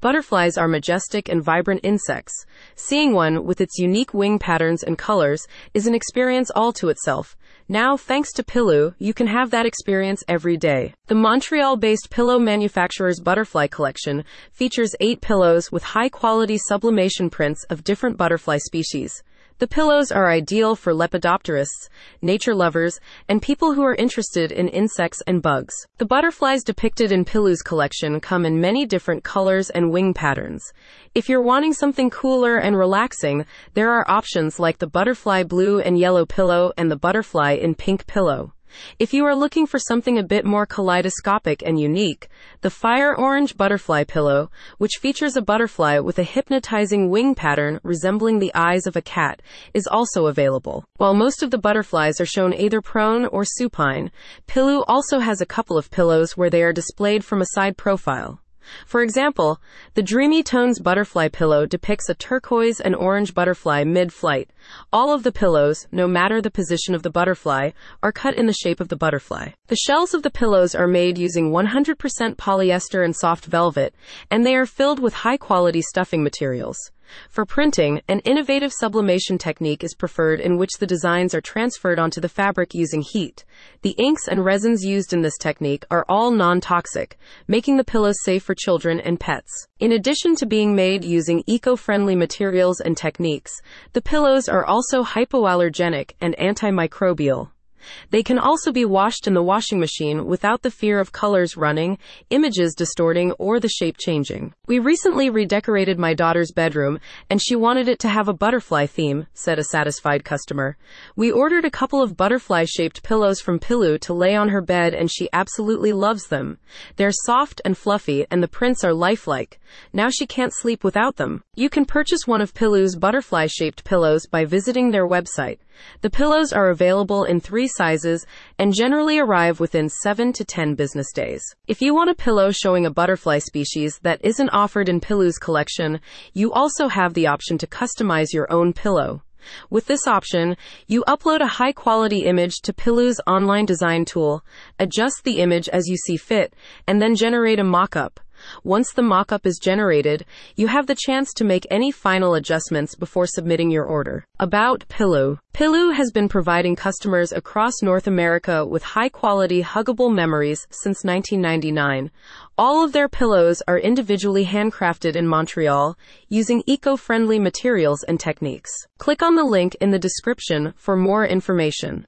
Butterflies are majestic and vibrant insects. Seeing one with its unique wing patterns and colors is an experience all to itself. Now, thanks to Pilloo, you can have that experience every day. The Montreal based pillow manufacturer's butterfly collection features eight pillows with high quality sublimation prints of different butterfly species. The pillows are ideal for lepidopterists, nature lovers, and people who are interested in insects and bugs. The butterflies depicted in Pilloo's collection come in many different colors and wing patterns. If you're wanting something cooler and relaxing, there are options like the butterfly blue and yellow pillow and the butterfly in pink pillow. If you are looking for something a bit more kaleidoscopic and unique, the Fire Orange Butterfly Pillow, which features a butterfly with a hypnotizing wing pattern resembling the eyes of a cat, is also available. While most of the butterflies are shown either prone or supine, Pilloo also has a couple of pillows where they are displayed from a side profile. For example, the Dreamy Tones butterfly pillow depicts a turquoise and orange butterfly mid flight. All of the pillows, no matter the position of the butterfly, are cut in the shape of the butterfly. The shells of the pillows are made using 100% polyester and soft velvet, and they are filled with high quality stuffing materials. For printing, an innovative sublimation technique is preferred in which the designs are transferred onto the fabric using heat. The inks and resins used in this technique are all non toxic, making the pillows safe for children and pets. In addition to being made using eco friendly materials and techniques, the pillows are also hypoallergenic and antimicrobial. They can also be washed in the washing machine without the fear of colors running, images distorting, or the shape changing. We recently redecorated my daughter's bedroom and she wanted it to have a butterfly theme, said a satisfied customer. We ordered a couple of butterfly shaped pillows from Pilloo to lay on her bed and she absolutely loves them. They're soft and fluffy and the prints are lifelike. Now she can't sleep without them. You can purchase one of Pilloo's butterfly shaped pillows by visiting their website. The pillows are available in three sizes and generally arrive within 7 to 10 business days. If you want a pillow showing a butterfly species that isn't offered in Pilloo's collection, you also have the option to customize your own pillow. With this option, you upload a high quality image to Pilloo's online design tool, adjust the image as you see fit, and then generate a mock up. Once the mock-up is generated, you have the chance to make any final adjustments before submitting your order. About Pilloo. Pilloo has been providing customers across North America with high-quality huggable memories since 1999. All of their pillows are individually handcrafted in Montreal using eco-friendly materials and techniques. Click on the link in the description for more information.